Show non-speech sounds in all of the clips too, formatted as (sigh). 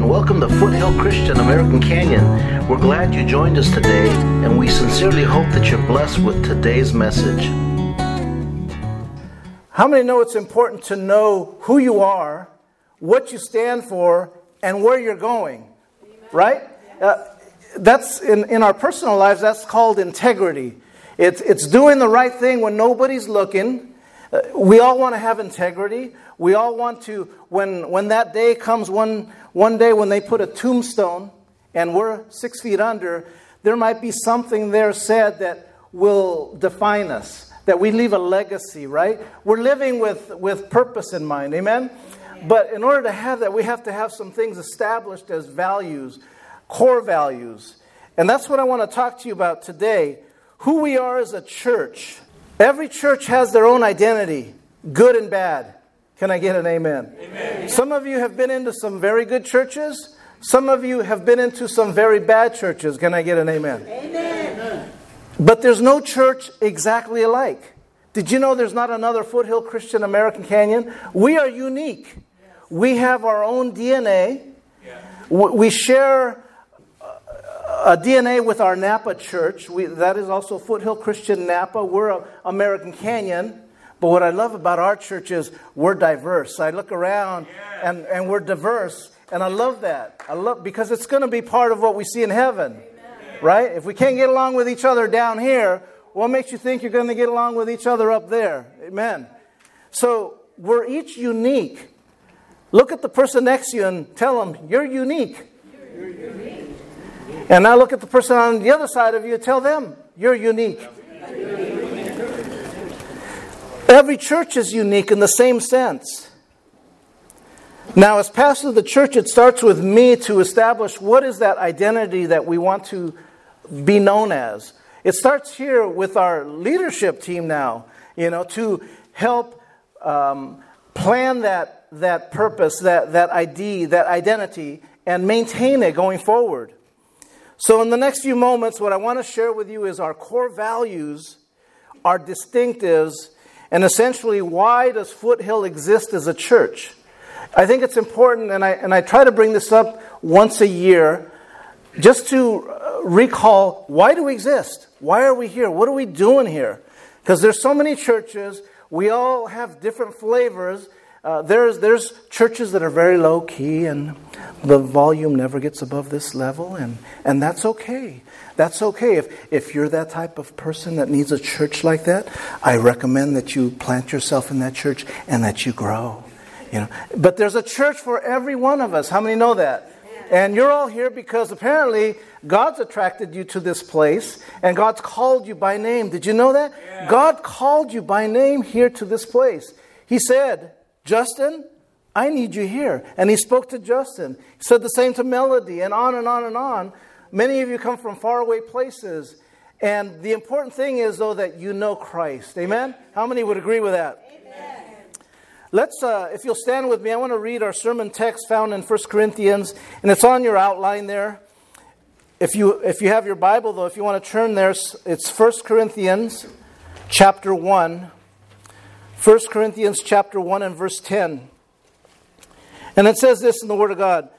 and welcome to Foothill Christian American Canyon. We're glad you joined us today, and we sincerely hope that you're blessed with today's message. How many know it's important to know who you are, what you stand for, and where you're going? Right? Uh, that's in, in our personal lives, that's called integrity. It's, it's doing the right thing when nobody's looking. Uh, we all want to have integrity. We all want to, when, when that day comes, one, one day when they put a tombstone and we're six feet under, there might be something there said that will define us, that we leave a legacy, right? We're living with, with purpose in mind, amen? But in order to have that, we have to have some things established as values, core values. And that's what I want to talk to you about today who we are as a church. Every church has their own identity, good and bad. Can I get an amen? amen? Some of you have been into some very good churches. Some of you have been into some very bad churches. Can I get an amen? Amen. But there's no church exactly alike. Did you know there's not another Foothill Christian American Canyon? We are unique. We have our own DNA. We share a DNA with our Napa church. We, that is also Foothill Christian Napa. We're a American Canyon. But what I love about our church is we're diverse. I look around and, and we're diverse. And I love that. I love because it's going to be part of what we see in heaven. Amen. Right? If we can't get along with each other down here, what makes you think you're going to get along with each other up there? Amen. So we're each unique. Look at the person next to you and tell them, You're unique. You're unique. And now look at the person on the other side of you tell them, You're unique. Every church is unique in the same sense. Now, as pastor of the church, it starts with me to establish what is that identity that we want to be known as. It starts here with our leadership team now, you know, to help um, plan that, that purpose, that, that ID, that identity, and maintain it going forward. So, in the next few moments, what I want to share with you is our core values, our distinctives, and essentially, why does Foothill exist as a church? I think it's important, and I, and I try to bring this up once a year just to uh, recall why do we exist? Why are we here? What are we doing here? Because there's so many churches, we all have different flavors. Uh, there's, there's churches that are very low key and the volume never gets above this level, and, and that's okay. That's okay. If, if you're that type of person that needs a church like that, I recommend that you plant yourself in that church and that you grow. You know, but there's a church for every one of us. How many know that? And you're all here because apparently God's attracted you to this place and God's called you by name. Did you know that? Yeah. God called you by name here to this place. He said, Justin, I need you here. And he spoke to Justin. He said the same to Melody and on and on and on. Many of you come from faraway places. And the important thing is, though, that you know Christ. Amen? How many would agree with that? Amen. Let's, uh, if you'll stand with me, I want to read our sermon text found in 1 Corinthians, and it's on your outline there. If you, if you have your Bible, though, if you want to turn there, it's 1 Corinthians chapter 1. 1 Corinthians chapter 1 and verse 10. And it says this in the Word of God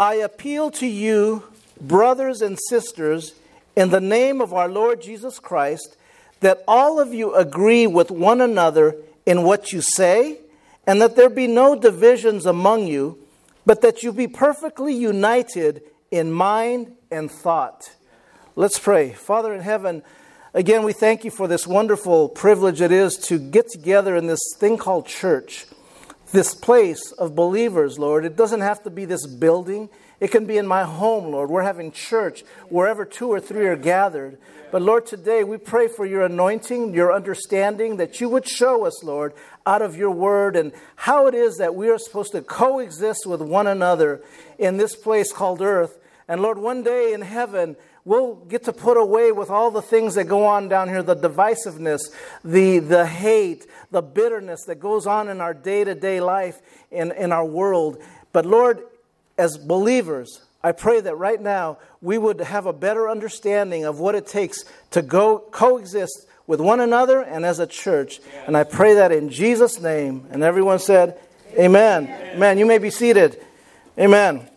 I appeal to you brothers and sisters, in the name of our Lord Jesus Christ, that all of you agree with one another in what you say, and that there be no divisions among you, but that you be perfectly united in mind and thought. Let's pray. Father in heaven, again, we thank you for this wonderful privilege it is to get together in this thing called church, this place of believers, Lord. It doesn't have to be this building. It can be in my home, Lord. We're having church wherever two or three are gathered. But Lord, today we pray for your anointing, your understanding, that you would show us, Lord, out of your word and how it is that we are supposed to coexist with one another in this place called earth. And Lord, one day in heaven, we'll get to put away with all the things that go on down here the divisiveness, the, the hate, the bitterness that goes on in our day to day life in, in our world. But Lord, as believers, I pray that right now we would have a better understanding of what it takes to go coexist with one another and as a church. And I pray that in Jesus' name. And everyone said, Amen. Amen. Amen. You may be seated. Amen.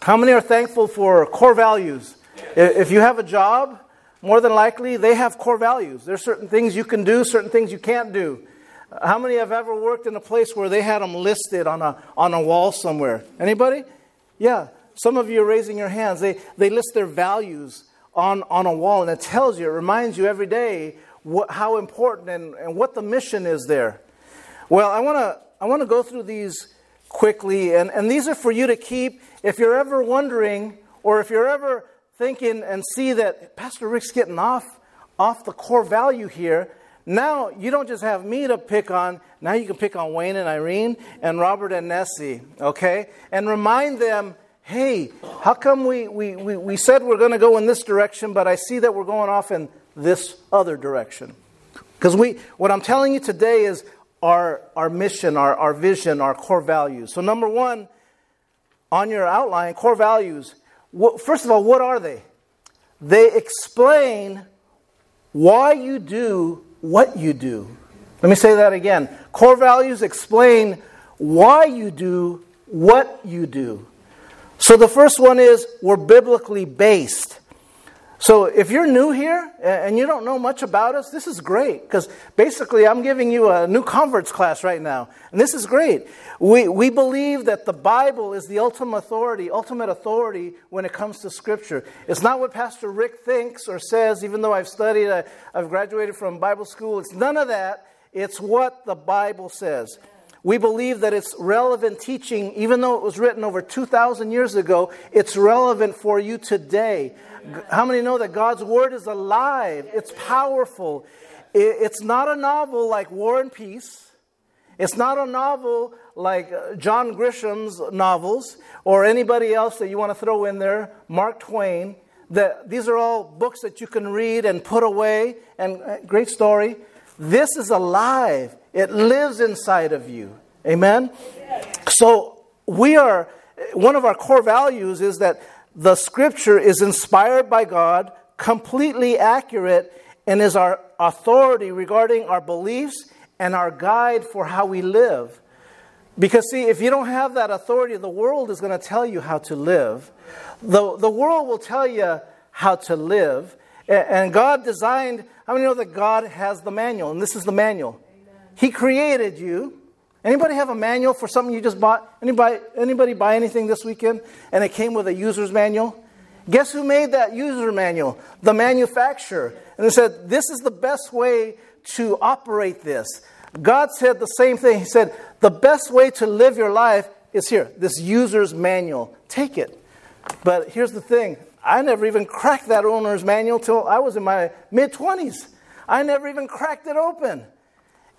How many are thankful for core values? If you have a job, more than likely they have core values. There's certain things you can do, certain things you can't do. How many have ever worked in a place where they had them listed on a, on a wall somewhere? Anybody? Yeah. Some of you are raising your hands. They, they list their values on, on a wall, and it tells you, it reminds you every day what, how important and, and what the mission is there. Well, I want to I wanna go through these quickly, and, and these are for you to keep if you're ever wondering or if you're ever thinking and see that Pastor Rick's getting off, off the core value here. Now you don't just have me to pick on, now you can pick on Wayne and Irene and Robert and Nessie, okay? And remind them, hey, how come we, we, we, we said we're going to go in this direction, but I see that we're going off in this other direction? Because we, what I'm telling you today is our, our mission, our, our vision, our core values. So, number one, on your outline, core values. First of all, what are they? They explain why you do what you do. Let me say that again. Core values explain why you do what you do. So the first one is we're biblically based. So if you're new here and you don't know much about us, this is great because basically I'm giving you a new converts class right now. And this is great. We, we believe that the Bible is the ultimate authority, ultimate authority when it comes to Scripture. It's not what Pastor Rick thinks or says, even though I've studied, I, I've graduated from Bible school. It's none of that. It's what the Bible says. We believe that it's relevant teaching, even though it was written over 2,000 years ago, it's relevant for you today. How many know that God's Word is alive? It's powerful. It's not a novel like War and Peace. It's not a novel like uh, John Grisham's novels or anybody else that you want to throw in there, Mark Twain. That these are all books that you can read and put away, and uh, great story. This is alive, it lives inside of you. Amen? So, we are, one of our core values is that the scripture is inspired by God, completely accurate, and is our authority regarding our beliefs and our guide for how we live. Because, see, if you don't have that authority, the world is going to tell you how to live. The, the world will tell you how to live. And God designed, how many know that God has the manual? And this is the manual. He created you. Anybody have a manual for something you just bought? Anybody, anybody buy anything this weekend and it came with a user's manual? Guess who made that user manual? The manufacturer. And they said, This is the best way to operate this. God said the same thing. He said, The best way to live your life is here, this user's manual. Take it. But here's the thing I never even cracked that owner's manual till I was in my mid 20s. I never even cracked it open.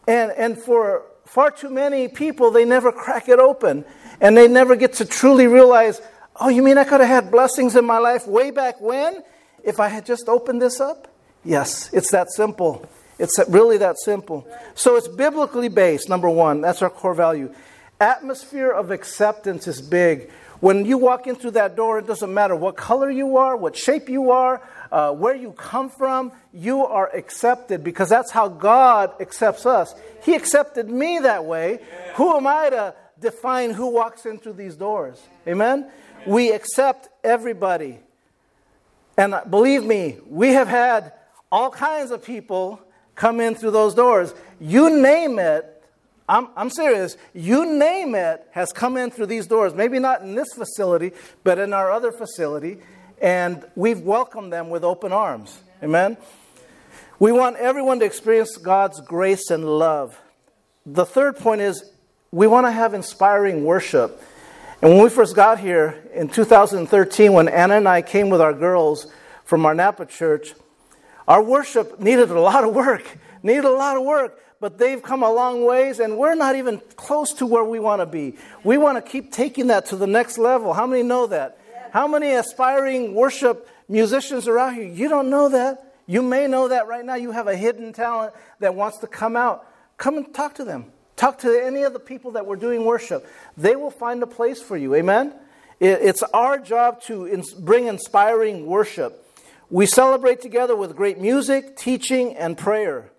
And, and for far too many people, they never crack it open and they never get to truly realize, oh, you mean I could have had blessings in my life way back when if I had just opened this up? Yes, it's that simple. It's really that simple. So it's biblically based, number one. That's our core value. Atmosphere of acceptance is big. When you walk in through that door, it doesn't matter what color you are, what shape you are, uh, where you come from, you are accepted because that's how God accepts us. He accepted me that way. Who am I to define who walks in through these doors? Amen? We accept everybody. And believe me, we have had all kinds of people come in through those doors. You name it, I'm, I'm serious. You name it has come in through these doors. Maybe not in this facility, but in our other facility. And we've welcomed them with open arms. Amen? We want everyone to experience God's grace and love. The third point is we want to have inspiring worship. And when we first got here in 2013, when Anna and I came with our girls from our Napa church, our worship needed a lot of work, (laughs) needed a lot of work but they've come a long ways, and we're not even close to where we want to be. We want to keep taking that to the next level. How many know that? How many aspiring worship musicians are out here? You don't know that. You may know that right now. You have a hidden talent that wants to come out. Come and talk to them. Talk to any of the people that we're doing worship. They will find a place for you. Amen? It's our job to bring inspiring worship. We celebrate together with great music, teaching, and prayer.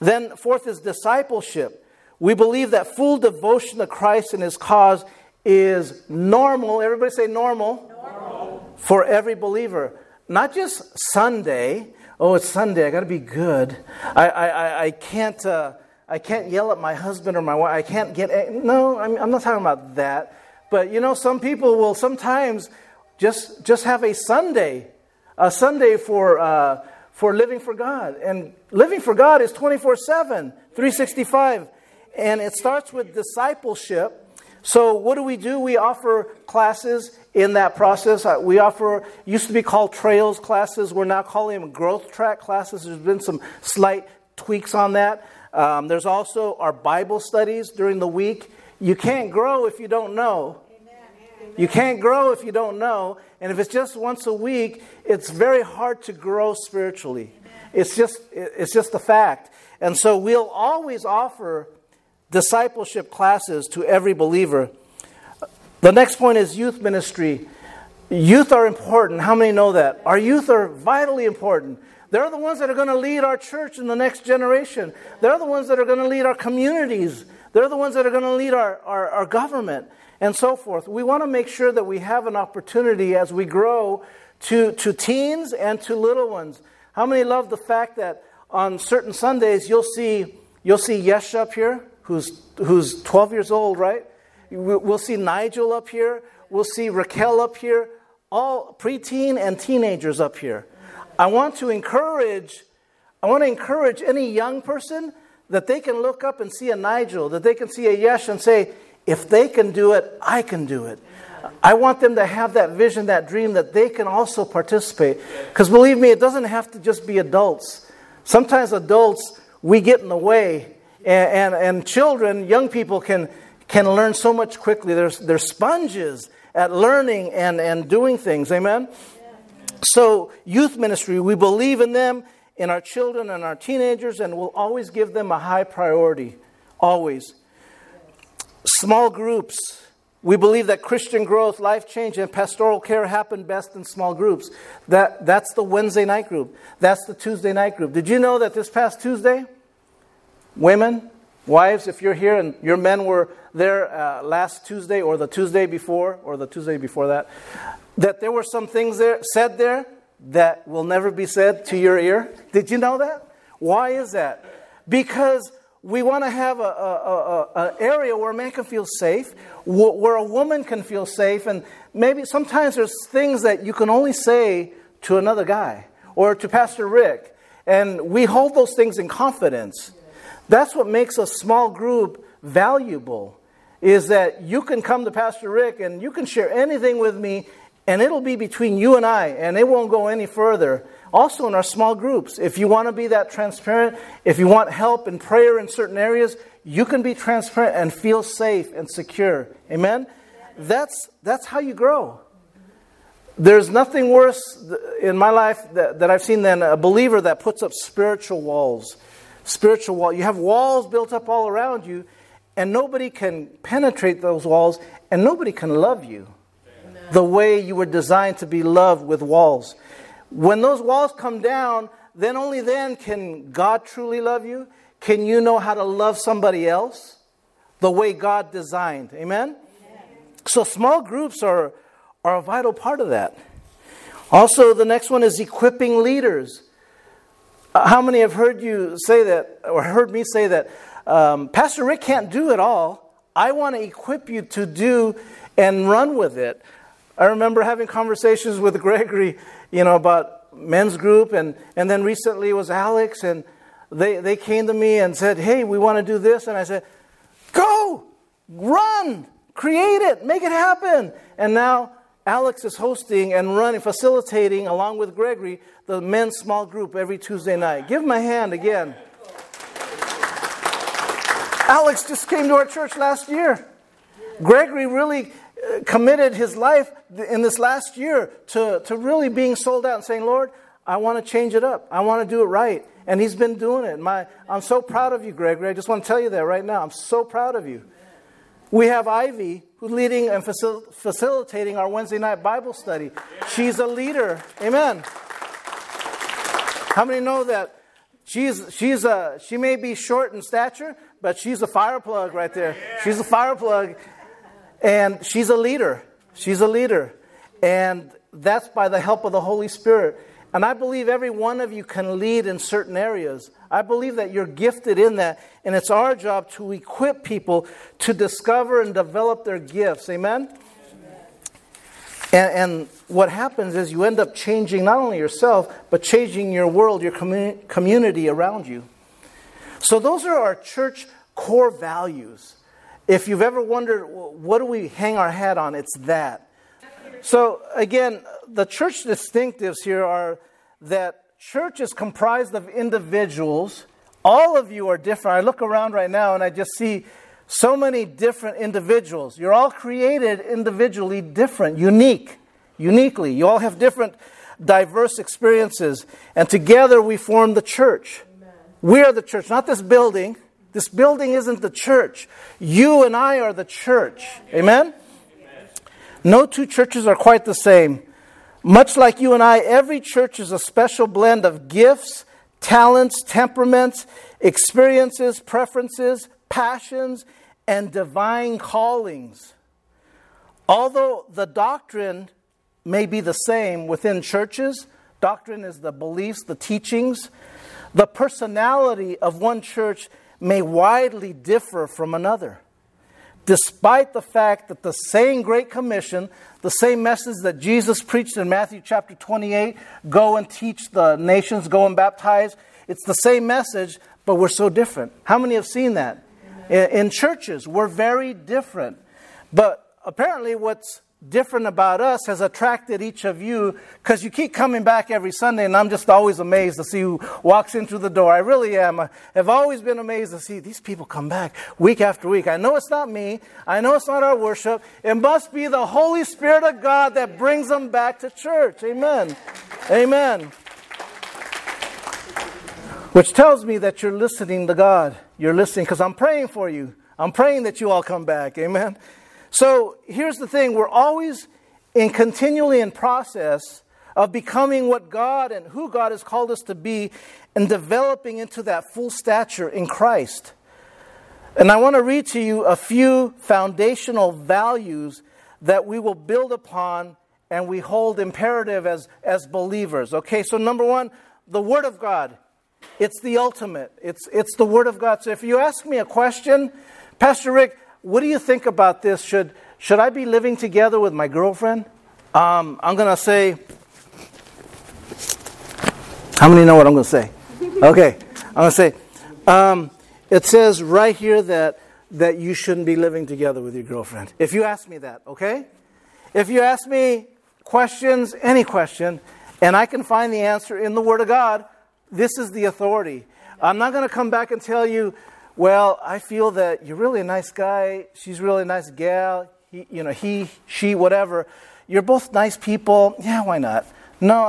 Then, fourth is discipleship. We believe that full devotion to Christ and his cause is normal. Everybody say normal. normal. For every believer. Not just Sunday. Oh, it's Sunday. I got to be good. I, I, I can't. Uh, I can't yell at my husband or my wife. I can't get. No, I'm, I'm not talking about that. But you know, some people will sometimes just just have a Sunday, a Sunday for uh, for living for God, and living for God is 24 7, 365, and it starts with discipleship. So, what do we do? We offer classes in that process. Uh, we offer, used to be called trails classes. We're now calling them growth track classes. There's been some slight tweaks on that. Um, there's also our Bible studies during the week. You can't grow if you don't know. You can't grow if you don't know. And if it's just once a week, it's very hard to grow spiritually. It's just, it's just a fact. And so we'll always offer discipleship classes to every believer. The next point is youth ministry. Youth are important. How many know that? Our youth are vitally important. They're the ones that are going to lead our church in the next generation. They're the ones that are going to lead our communities. They're the ones that are going to lead our, our, our government and so forth. We want to make sure that we have an opportunity as we grow to, to teens and to little ones. How many love the fact that on certain Sundays you'll see, you'll see Yesh up here? Who's, who's 12 years old, right? We'll see Nigel up here. We'll see Raquel up here. All preteen and teenagers up here. I want to encourage, I want to encourage any young person that they can look up and see a Nigel, that they can see a Yesh and say, if they can do it, I can do it. I want them to have that vision, that dream, that they can also participate. Because believe me, it doesn't have to just be adults. Sometimes adults, we get in the way and, and, and children, young people can, can learn so much quickly. They're, they're sponges at learning and, and doing things. Amen? So, youth ministry, we believe in them, in our children and our teenagers, and we'll always give them a high priority. Always. Small groups. We believe that Christian growth, life change, and pastoral care happen best in small groups. That, that's the Wednesday night group. That's the Tuesday night group. Did you know that this past Tuesday, Women, wives, if you're here and your men were there uh, last Tuesday or the Tuesday before or the Tuesday before that, that there were some things there said there that will never be said to your ear. Did you know that? Why is that? Because we want to have an area where a man can feel safe, where a woman can feel safe, and maybe sometimes there's things that you can only say to another guy or to Pastor Rick, and we hold those things in confidence. That's what makes a small group valuable is that you can come to Pastor Rick and you can share anything with me and it'll be between you and I and it won't go any further. Also in our small groups, if you want to be that transparent, if you want help and prayer in certain areas, you can be transparent and feel safe and secure. Amen? That's, that's how you grow. There's nothing worse in my life that, that I've seen than a believer that puts up spiritual walls spiritual wall. You have walls built up all around you, and nobody can penetrate those walls, and nobody can love you Amen. the way you were designed to be loved with walls. When those walls come down, then only then can God truly love you. Can you know how to love somebody else the way God designed? Amen? Amen. So, small groups are, are a vital part of that. Also, the next one is equipping leaders. How many have heard you say that, or heard me say that, um, Pastor Rick can't do it all? I want to equip you to do and run with it. I remember having conversations with (laughs) Gregory, you know, about men's group, and, and then recently it was Alex, and they, they came to me and said, Hey, we want to do this. And I said, Go, run, create it, make it happen. And now Alex is hosting and running, facilitating, along with Gregory, the men's small group every Tuesday night. Give him a hand again. Alex just came to our church last year. Gregory really uh, committed his life in this last year to, to really being sold out and saying, Lord, I want to change it up. I want to do it right. And he's been doing it. My, I'm so proud of you, Gregory. I just want to tell you that right now. I'm so proud of you. We have Ivy, who's leading and facil- facilitating our Wednesday night Bible study. She's a leader. Amen. How many know that she's, she's a, she may be short in stature, but she's a fire plug right there. She's a fire plug. And she's a leader. She's a leader. And that's by the help of the Holy Spirit. And I believe every one of you can lead in certain areas. I believe that you're gifted in that. And it's our job to equip people to discover and develop their gifts. Amen? And, and, what happens is you end up changing not only yourself, but changing your world, your commu- community around you. So, those are our church core values. If you've ever wondered, what do we hang our hat on? It's that. So, again, the church distinctives here are that church is comprised of individuals. All of you are different. I look around right now and I just see so many different individuals. You're all created individually different, unique, uniquely. You all have different, diverse experiences. And together we form the church. Amen. We are the church, not this building. This building isn't the church. You and I are the church. Amen? Amen? No two churches are quite the same. Much like you and I, every church is a special blend of gifts, talents, temperaments, experiences, preferences, passions, and divine callings. Although the doctrine may be the same within churches, doctrine is the beliefs, the teachings, the personality of one church may widely differ from another despite the fact that the same Great Commission, the same message that Jesus preached in Matthew chapter 28, go and teach the nations, go and baptize, it's the same message, but we're so different. How many have seen that? In, in churches, we're very different. But apparently, what's different about us has attracted each of you because you keep coming back every Sunday, and I'm just always amazed to see who walks in through the door. I really am. I've always been amazed to see these people come back week after week. I know it's not me, I know it's not our worship. It must be the Holy Spirit of God that brings them back to church. Amen. Amen. Which tells me that you're listening to God. You're listening because I'm praying for you. I'm praying that you all come back. Amen. So here's the thing we're always in continually in process of becoming what God and who God has called us to be and developing into that full stature in Christ. And I want to read to you a few foundational values that we will build upon and we hold imperative as, as believers. Okay, so number one, the Word of God. It's the ultimate. It's, it's the Word of God. So if you ask me a question, Pastor Rick, what do you think about this? Should, should I be living together with my girlfriend? Um, I'm going to say, how many know what I'm going to say? (laughs) Okay, I'm going to say, um, it says right here that, that you shouldn't be living together with your girlfriend. If you ask me that, okay? If you ask me questions, any question, and I can find the answer in the Word of God, this is the authority. I'm not going to come back and tell you, well, I feel that you're really a nice guy. She's really a nice gal. He, you know, he, she, whatever. You're both nice people. Yeah, why not? No,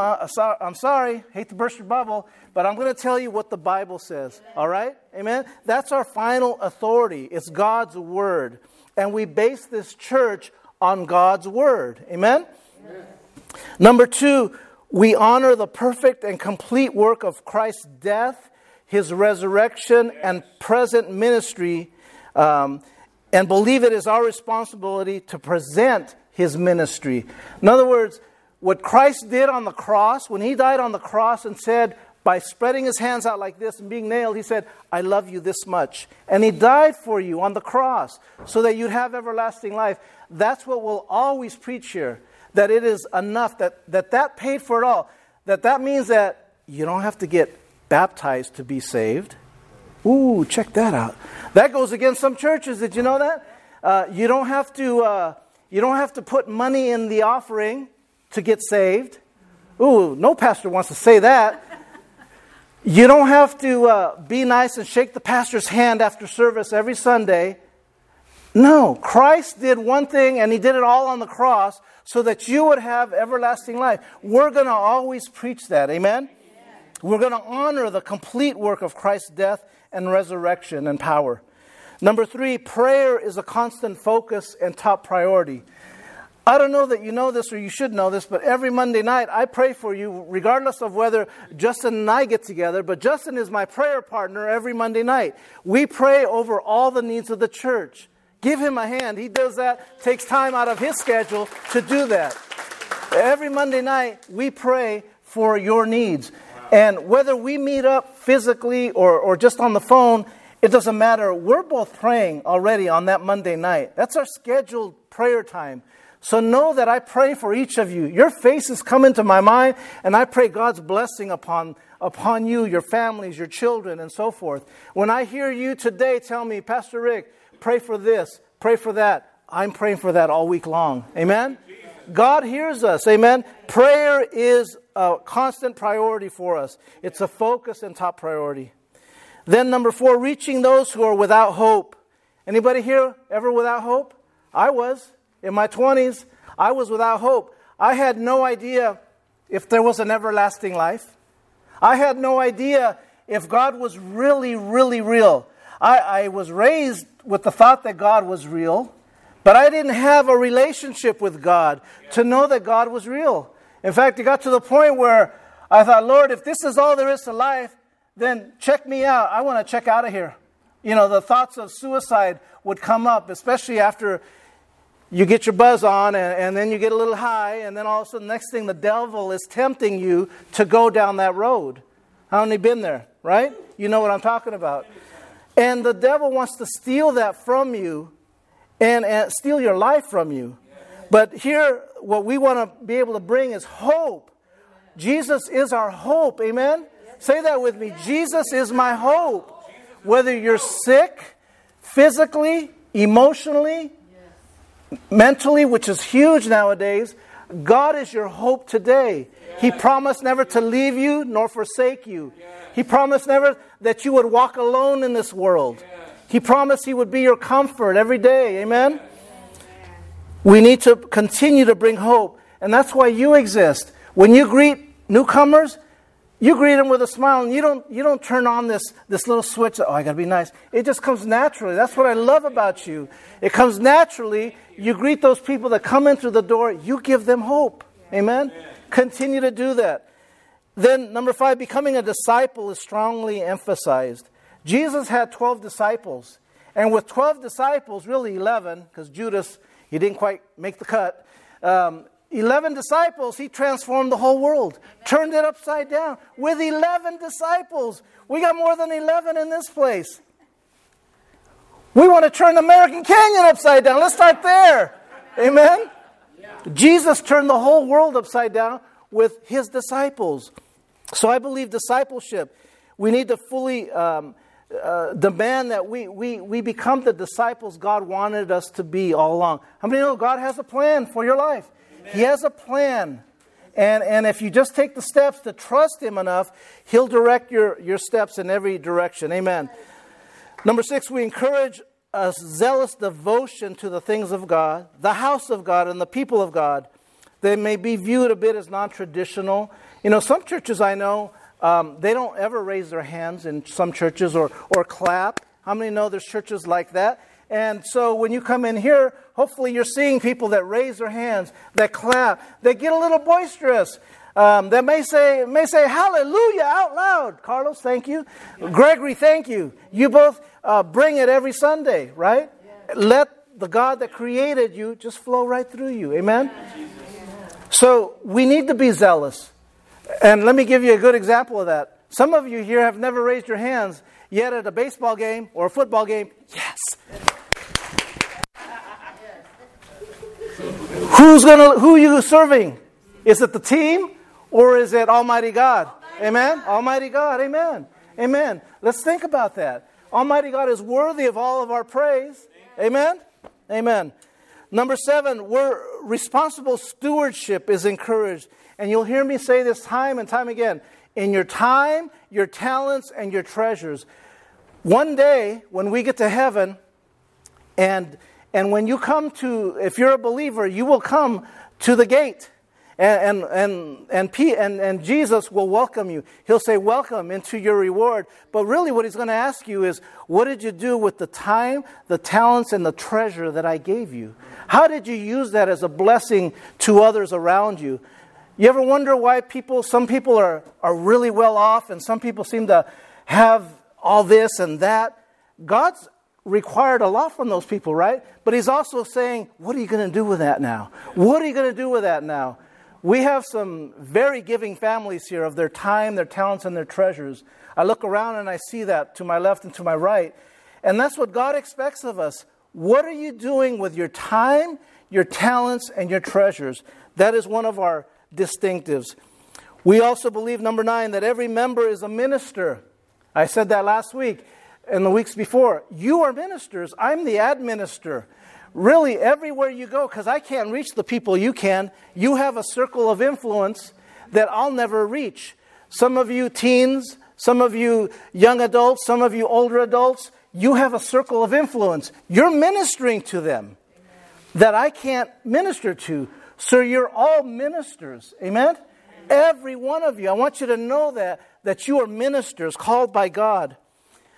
I'm sorry. Hate to burst your bubble, but I'm going to tell you what the Bible says. All right? Amen? That's our final authority. It's God's word. And we base this church on God's word. Amen? Amen? Number two, we honor the perfect and complete work of Christ's death his resurrection and present ministry um, and believe it is our responsibility to present his ministry. In other words, what Christ did on the cross, when he died on the cross and said, by spreading his hands out like this and being nailed, he said, I love you this much. And he died for you on the cross so that you'd have everlasting life. That's what we'll always preach here that it is enough, that that, that paid for it all. That that means that you don't have to get baptized to be saved. Ooh, check that out. That goes against some churches. Did you know that? Uh, you don't have to. Uh, you don't have to put money in the offering to get saved. Ooh, no pastor wants to say that. You don't have to uh, be nice and shake the pastor's hand after service every Sunday. No, Christ did one thing and he did it all on the cross so that you would have everlasting life. We're going to always preach that. Amen? We're going to honor the complete work of Christ's death and resurrection and power. Number three, prayer is a constant focus and top priority. I don't know that you know this or you should know this, but every Monday night I pray for you, regardless of whether Justin and I get together. But Justin is my prayer partner every Monday night. We pray over all the needs of the church. Give him a hand. He does that, takes time out of his schedule to do that. Every Monday night, we pray for your needs. And whether we meet up physically or, or just on the phone, it doesn't matter. We're both praying already on that Monday night. That's our scheduled prayer time. So know that I pray for each of you. Your faces come into my mind, and I pray God's blessing upon, upon you, your families, your children, and so forth. When I hear you today tell me, Pastor Rick, pray for this, pray for that, I'm praying for that all week long. Amen? God hears us. Amen? Prayer is a constant priority for us, it's a focus and top priority. Then, number four, reaching those who are without hope. Anybody here ever without hope? I was. In my 20s, I was without hope. I had no idea if there was an everlasting life. I had no idea if God was really, really real. I, I, was raised with the thought that God was real, but I didn't have a relationship with God to know that God was real. In fact, it got to the point where I thought, Lord, if this is all there is to life, then check me out. I want to check out of here. You know, the thoughts of suicide would come up, especially after you get your buzz on and, and, then you get a little high, and then all of a sudden, next thing, the devil is tempting you to go down that road. How many been there, right? You know what I'm talking about. And the devil wants to steal that from you and, and steal your life from you. But here, what we want to be able to bring is hope. Jesus is our hope. Amen? Say that with me. Jesus is my hope. Whether you're sick, physically, emotionally, mentally, which is huge nowadays, God is your hope today. He promised never to leave you nor forsake you. He promised never that you would walk alone in this world. He promised He would be your comfort every day. Amen? We need to continue to bring hope. And that's why you exist. When you greet newcomers, you greet them with a smile and you don't, you don't turn on this, this little switch, oh, I gotta be nice. It just comes naturally. That's what I love about you. It comes naturally. You greet those people that come in through the door, you give them hope. Amen? Amen? Continue to do that. Then, number five, becoming a disciple is strongly emphasized. Jesus had 12 disciples. And with 12 disciples, really 11, because Judas, he didn't quite make the cut. Um, 11 disciples, he transformed the whole world, turned it upside down. With 11 disciples, we got more than 11 in this place. We want to turn American Canyon upside down. Let's start there. Amen? Jesus turned the whole world upside down with his disciples. So I believe discipleship, we need to fully um, uh, demand that we, we, we become the disciples God wanted us to be all along. How many know God has a plan for your life? He has a plan. And, and if you just take the steps to trust Him enough, He'll direct your, your steps in every direction. Amen. Number six, we encourage a zealous devotion to the things of God, the house of God, and the people of God. They may be viewed a bit as non traditional. You know, some churches I know, um, they don't ever raise their hands in some churches or, or clap. How many know there's churches like that? And so when you come in here, hopefully you're seeing people that raise their hands, that clap, that get a little boisterous. Um, that may say, may say hallelujah out loud. Carlos, thank you. Gregory, thank you. You both uh, bring it every Sunday, right? Let the God that created you just flow right through you. Amen? So we need to be zealous. And let me give you a good example of that. Some of you here have never raised your hands, yet at a baseball game or a football game, yes, Who's gonna who are you serving? Is it the team or is it Almighty God? Amen? Almighty God, amen. Amen. Let's think about that. Almighty God is worthy of all of our praise. Amen? Amen. Number seven, we're responsible stewardship is encouraged. And you'll hear me say this time and time again. In your time, your talents, and your treasures. One day, when we get to heaven, and and when you come to, if you're a believer, you will come to the gate. And, and, and, and, and Jesus will welcome you. He'll say, Welcome into your reward. But really, what he's going to ask you is, What did you do with the time, the talents, and the treasure that I gave you? How did you use that as a blessing to others around you? You ever wonder why people, some people are, are really well off and some people seem to have all this and that? God's required a lot from those people, right? But he's also saying, what are you going to do with that now? What are you going to do with that now? We have some very giving families here of their time, their talents, and their treasures. I look around and I see that to my left and to my right. And that's what God expects of us. What are you doing with your time, your talents, and your treasures? That is one of our distinctives. We also believe, number nine, that every member is a minister. I said that last week and the weeks before. You are ministers. I'm the administer. Really, everywhere you go, because I can't reach the people you can, you have a circle of influence that I'll never reach. Some of you teens, some of you young adults, some of you older adults, you have a circle of influence. You're ministering to them that I can't minister to. So you're all ministers. Amen? Every one of you. I want you to know that, that you are ministers called by God.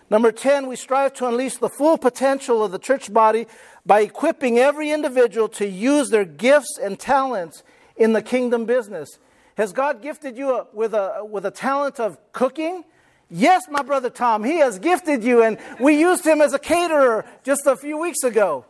Number 10, we strive to unleash the full potential of the church body by equipping every individual to use their gifts and talents in the kingdom business. Has God gifted you uh, with a, with a talent of cooking? Yes, my brother Tom, he has gifted you, and we used him as a caterer just a few weeks ago.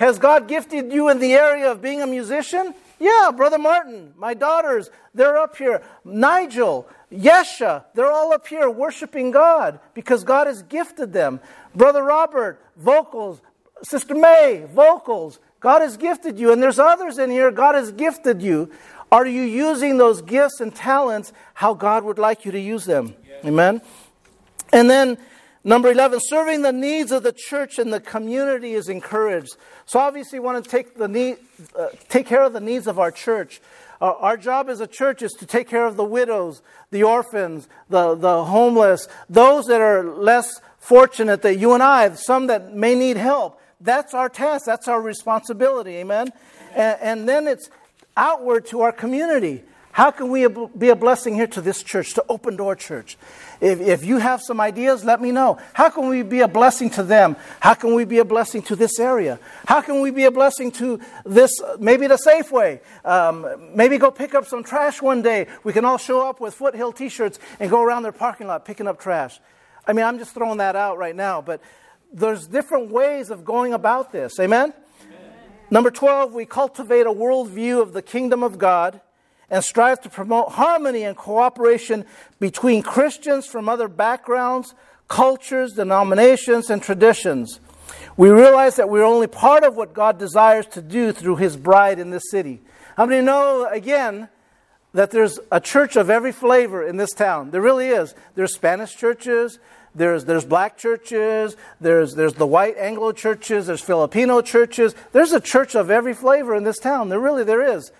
Has God gifted you in the area of being a musician? Yeah, Brother Martin, my daughters, they're up here. Nigel, Yesha, they're all up here worshiping God because God has gifted them. Brother Robert, vocals. Sister May, vocals. God has gifted you. And there's others in here, God has gifted you. Are you using those gifts and talents how God would like you to use them? Yes. Amen. And then number 11, serving the needs of the church and the community is encouraged. So obviously, we want to take, the need, uh, take care of the needs of our church. Uh, our job as a church is to take care of the widows, the orphans, the, the homeless, those that are less fortunate that you and I, some that may need help. That's our task. That's our responsibility. Amen. And, and then it's outward to our community. How can we be a blessing here to this church, to Open Door Church? If, if you have some ideas, let me know. How can we be a blessing to them? How can we be a blessing to this area? How can we be a blessing to this, maybe the Safeway? Um, maybe go pick up some trash one day. We can all show up with Foothill t shirts and go around their parking lot picking up trash. I mean, I'm just throwing that out right now, but there's different ways of going about this. Amen? Amen? Number 12, we cultivate a worldview of the kingdom of God and strive to promote harmony and cooperation between Christians from other backgrounds, cultures, denominations, and traditions. We realize that we're only part of what God desires to do through His bride in this city. How many know, again, that there's a church of every flavor in this town? There really is. There's Spanish churches, there's, there's black churches, there's, there's the white Anglo churches, there's Filipino churches. There's a church of every flavor in this town. There really there is.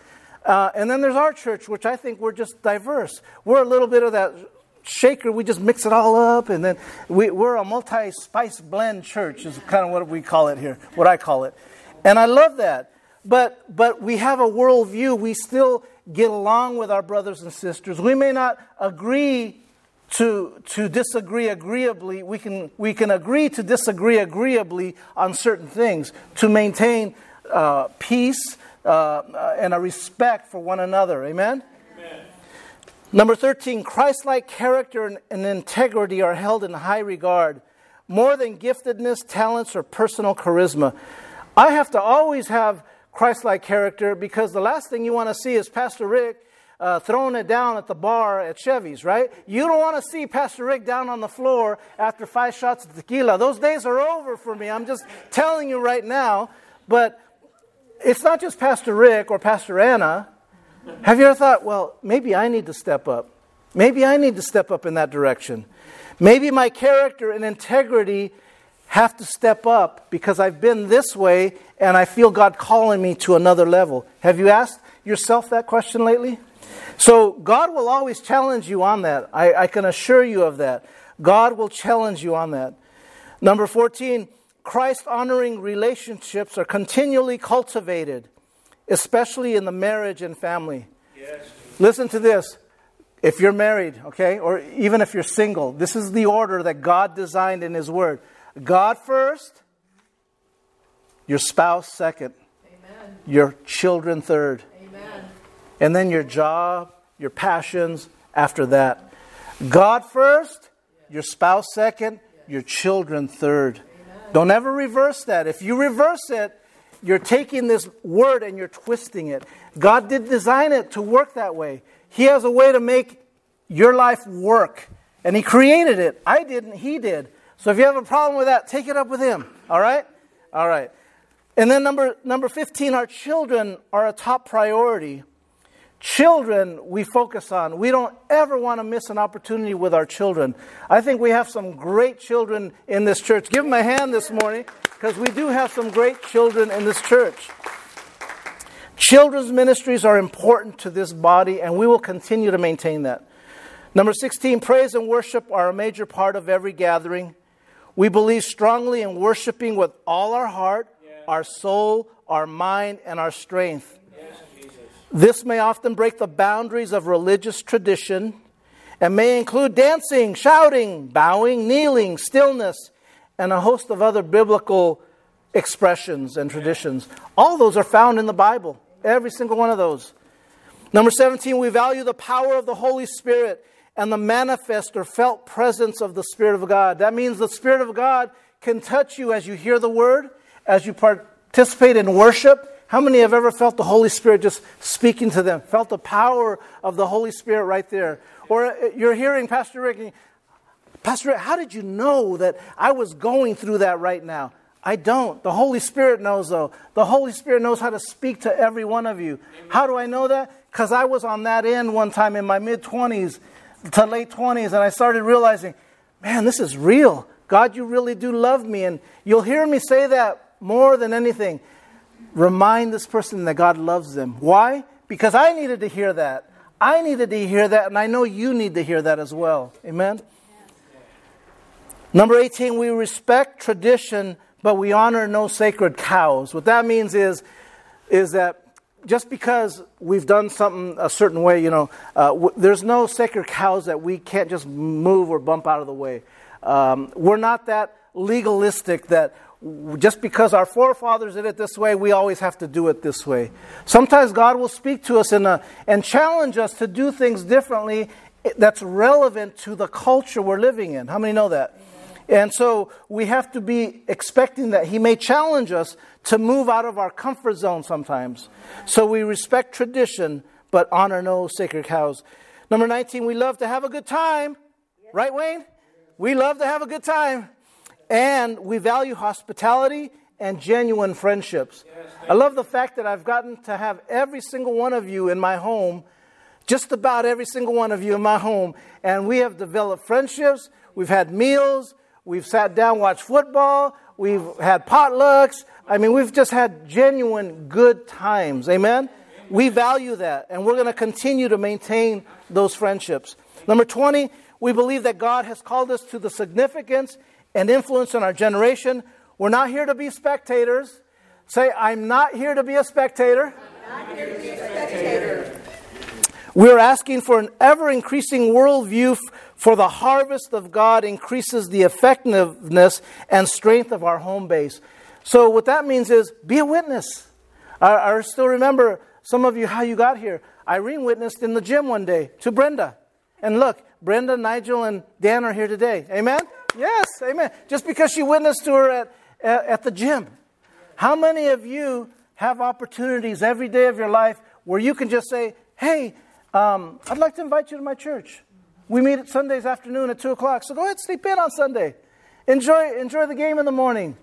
Uh, and then there's our church, which I think we're just diverse. We're a little bit of that shaker. We just mix it all up, and then we, are a multi-spice blend church. Is kind of what we call it here, what I call it, and I love that. But but we have a worldview. We still get along with our brothers and sisters. We may not agree to, to disagree agreeably. We can, we can agree to disagree agreeably on certain things to maintain uh, peace uh, and a respect for one another. Amen? Amen. Number 13, Christ like character and, and integrity are held in high regard, more than giftedness, talents, or personal charisma. I have to always have Christ like character because the last thing you want to see is Pastor Rick uh, throwing it down at the bar at Chevy's, right? You don't want to see Pastor Rick down on the floor after five shots of tequila. Those days are over for me. I'm just telling you right now. But it's not just Pastor Rick or Pastor Anna. Have you ever thought, well, maybe I need to step up? Maybe I need to step up in that direction. Maybe my character and integrity have to step up because I've been this way and I feel God calling me to another level. Have you asked yourself that question lately? So, God will always challenge you on that. I, I can assure you of that. God will challenge you on that. Number 14, Christ honoring relationships are continually cultivated, especially in the marriage and family. Yes. Listen to this. If you're married, okay, or even if you're single, this is the order that God designed in His Word God first, your spouse second, Amen. your children third, Amen. and then your job, your passions after that. God first, your spouse second, your children third. Don't ever reverse that. If you reverse it, you're taking this word and you're twisting it. God did design it to work that way. He has a way to make your life work. And He created it. I didn't, He did. So if you have a problem with that, take it up with Him. All right? All right. And then number, number 15, our children are a top priority. Children, we focus on. We don't ever want to miss an opportunity with our children. I think we have some great children in this church. Give them a hand this morning because we do have some great children in this church. Children's ministries are important to this body, and we will continue to maintain that. Number 16, praise and worship are a major part of every gathering. We believe strongly in worshiping with all our heart, our soul, our mind, and our strength. This may often break the boundaries of religious tradition and may include dancing, shouting, bowing, kneeling, stillness, and a host of other biblical expressions and traditions. All those are found in the Bible, every single one of those. Number 17, we value the power of the Holy Spirit and the manifest or felt presence of the Spirit of God. That means the Spirit of God can touch you as you hear the word, as you participate in worship. How many have ever felt the Holy Spirit just speaking to them? Felt the power of the Holy Spirit right there? Or uh, you're hearing Pastor Rick, Pastor Rick, how did you know that I was going through that right now? I don't. The Holy Spirit knows, though. The Holy Spirit knows how to speak to every one of you. How do I know that? Because I was on that end one time in my mid 20s to late 20s, and I started realizing, man, this is real. God, you really do love me. And you'll hear me say that more than anything. Remind this person that God loves them. Why? Because I needed to hear that. I needed to hear that, and I know you need to hear that as well. Amen? Number 18, we respect tradition, but we honor no sacred cows. What that means is, is that just because we've done something a certain way, you know, uh, w- there's no sacred cows that we can't just move or bump out of the way. Um, we're not that legalistic that just because our forefathers did it this way, we always have to do it this way. Sometimes God will speak to us a, and challenge us to do things differently that's relevant to the culture we're living in. How many know that? And so we have to be expecting that He may challenge us to move out of our comfort zone sometimes. So we respect tradition, but honor no sacred cows. Number 19, we love to have a good time. Right, Wayne? We love to have a good time. And we value hospitality and genuine friendships. I love the fact that I've gotten to have every single one of you in my home, just about every single one of you in my home. And we have developed friendships, we've had meals, We've sat down, watched football. We've had potlucks. I mean, we've just had genuine good times. Amen? We value that, and we're going to continue to maintain those friendships. Number 20, we believe that God has called us to the significance and influence in our generation. We're not here to be spectators. Say, I'm not here to be a spectator. We're asking for an ever increasing worldview for the harvest of God increases the effectiveness and strength of our home base. So, what that means is be a witness. I, I still remember some of you how you got here. Irene witnessed in the gym one day to Brenda. And look, Brenda, Nigel, and Dan are here today. Amen? Yes, amen. Just because she witnessed to her at, at, at the gym. How many of you have opportunities every day of your life where you can just say, hey, um, I'd like to invite you to my church. We meet at Sundays afternoon at 2 o'clock, so go ahead and sleep in on Sunday. Enjoy, enjoy the game in the morning.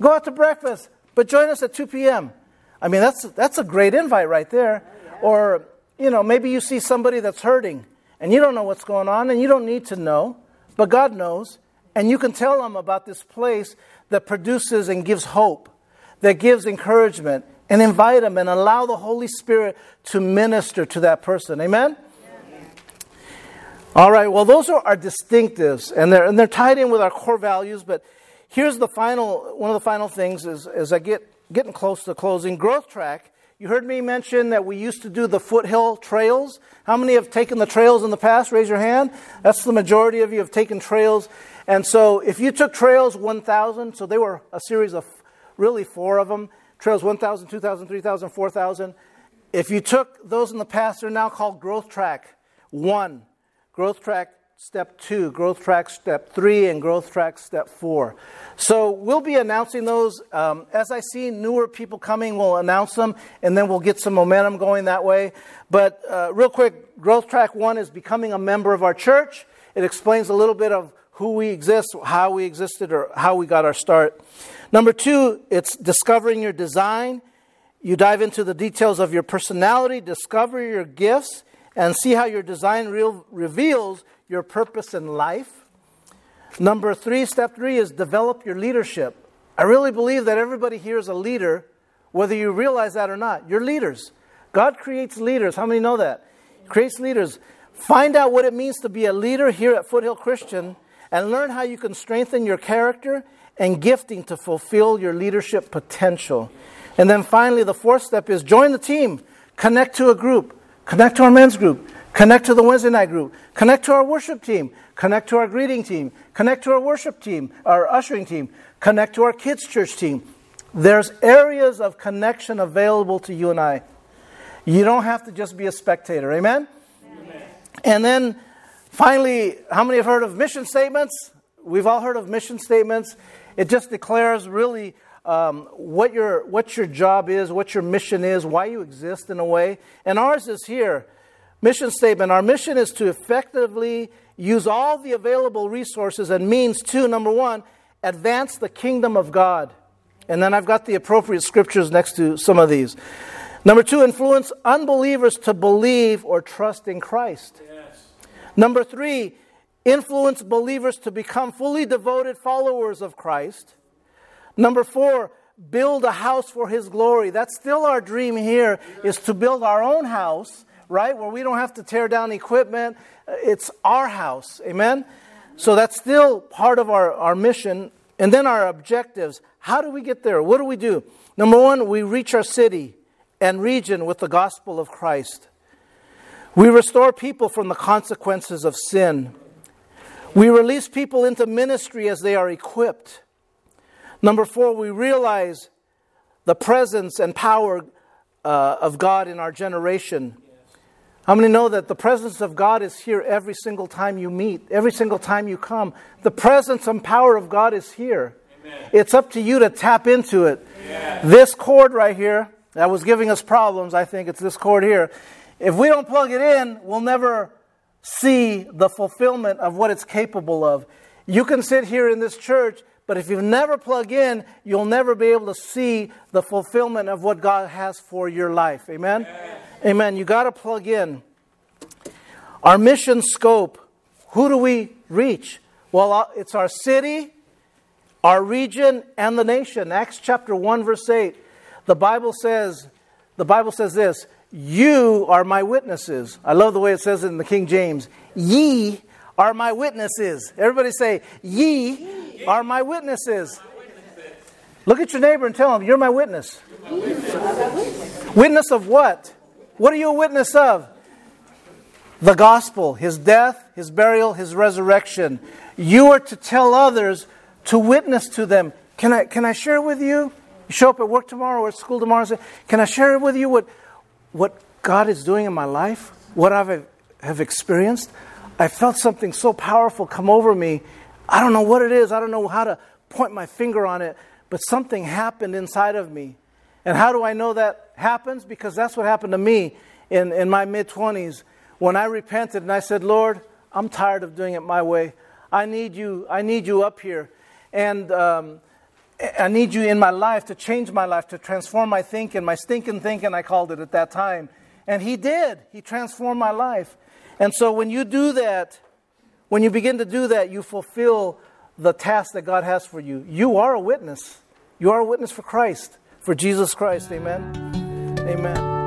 Go out to breakfast, but join us at 2 p.m. I mean, that's, that's a great invite right there. Or, you know, maybe you see somebody that's hurting and you don't know what's going on and you don't need to know, but God knows. And you can tell them about this place that produces and gives hope, that gives encouragement, and invite them and allow the Holy Spirit to minister to that person. Amen? All right, well, those are our distinctives, and they're, and they're tied in with our core values. But here's the final one of the final things is, as I get getting close to closing growth track. You heard me mention that we used to do the foothill trails. How many have taken the trails in the past? Raise your hand. That's the majority of you have taken trails. And so if you took trails 1,000, so they were a series of really four of them trails 1,000, 2,000, 3,000, 4,000. If you took those in the past, they're now called growth track 1. Growth Track step two, growth track step three, and growth track step four. So we'll be announcing those. Um, as I see newer people coming, we'll announce them, and then we'll get some momentum going that way. But uh, real quick, growth track one is becoming a member of our church. It explains a little bit of who we exist, how we existed, or how we got our start. Number two, it's discovering your design. You dive into the details of your personality, discover your gifts, and see how your design real, reveals your purpose in life. Number three, step three is develop your leadership. I really believe that everybody here is a leader, whether you realize that or not. You're leaders. God creates leaders. How many know that? He creates leaders. Find out what it means to be a leader here at Foothill Christian and learn how you can strengthen your character and gifting to fulfill your leadership potential. And then finally, the fourth step is join the team, connect to a group, connect to our men's group, connect to the Wednesday night group, connect to our worship team, connect to our greeting team, connect to our worship team, our ushering team, connect to our kids' church team. There's areas of connection available to you and I. You don't have to just be a spectator. Amen? Amen? And then finally, how many have heard of mission statements? We've all heard of mission statements. It just declares really um, what, your, what your job is, what your mission is, why you exist in a way. And ours is here mission statement. Our mission is to effectively use all the available resources and means to, number one, advance the kingdom of God. And then I've got the appropriate scriptures next to some of these. Number two, influence unbelievers to believe or trust in Christ. Yes. Number three, influence believers to become fully devoted followers of Christ. Number four, build a house for his glory. That's still our dream here, is to build our own house, right? Where we don't have to tear down equipment. It's our house. Amen? So that's still part of our, our mission. And then our objectives. How do we get there? What do we do? Number one, we reach our city and region with the gospel of Christ. We restore people from the consequences of sin. We release people into ministry as they are equipped. Number four, we realize the presence and power uh, of God in our generation. How many know that the presence of God is here every single time you meet, every single time you come? The presence and power of God is here. Amen. It's up to you to tap into it. This cord right here that was giving us problems, I think it's this cord here. If we don't plug it in, we'll never see the fulfillment of what it's capable of. You can sit here in this church, but if you never plug in, you'll never be able to see the fulfillment of what God has for your life. Amen? Amen. Amen. You got to plug in. Our mission scope who do we reach? Well, uh, it's our city, our region, and the nation. Acts chapter 1, verse 8. The Bible says, the Bible says this you are my witnesses. I love the way it says it in the King James. Ye are my witnesses. Everybody say, Ye are my witnesses. Look at your neighbor and tell him, You're my witness. Witness of what? What are you a witness of? The gospel, his death, his burial, his resurrection. You are to tell others to witness to them. Can I, can I share with you? You show up at work tomorrow or at school tomorrow and say, Can I share with you what, what God is doing in my life, what I have experienced, I felt something so powerful come over me. I don't know what it is. I don't know how to point my finger on it, but something happened inside of me. And how do I know that happens? Because that's what happened to me in, in my mid 20s when I repented and I said, Lord, I'm tired of doing it my way. I need you. I need you up here. And um, I need you in my life to change my life, to transform my thinking, my stinking thinking, I called it at that time. And He did. He transformed my life. And so when you do that, when you begin to do that, you fulfill the task that God has for you. You are a witness. You are a witness for Christ, for Jesus Christ. Amen. Amen.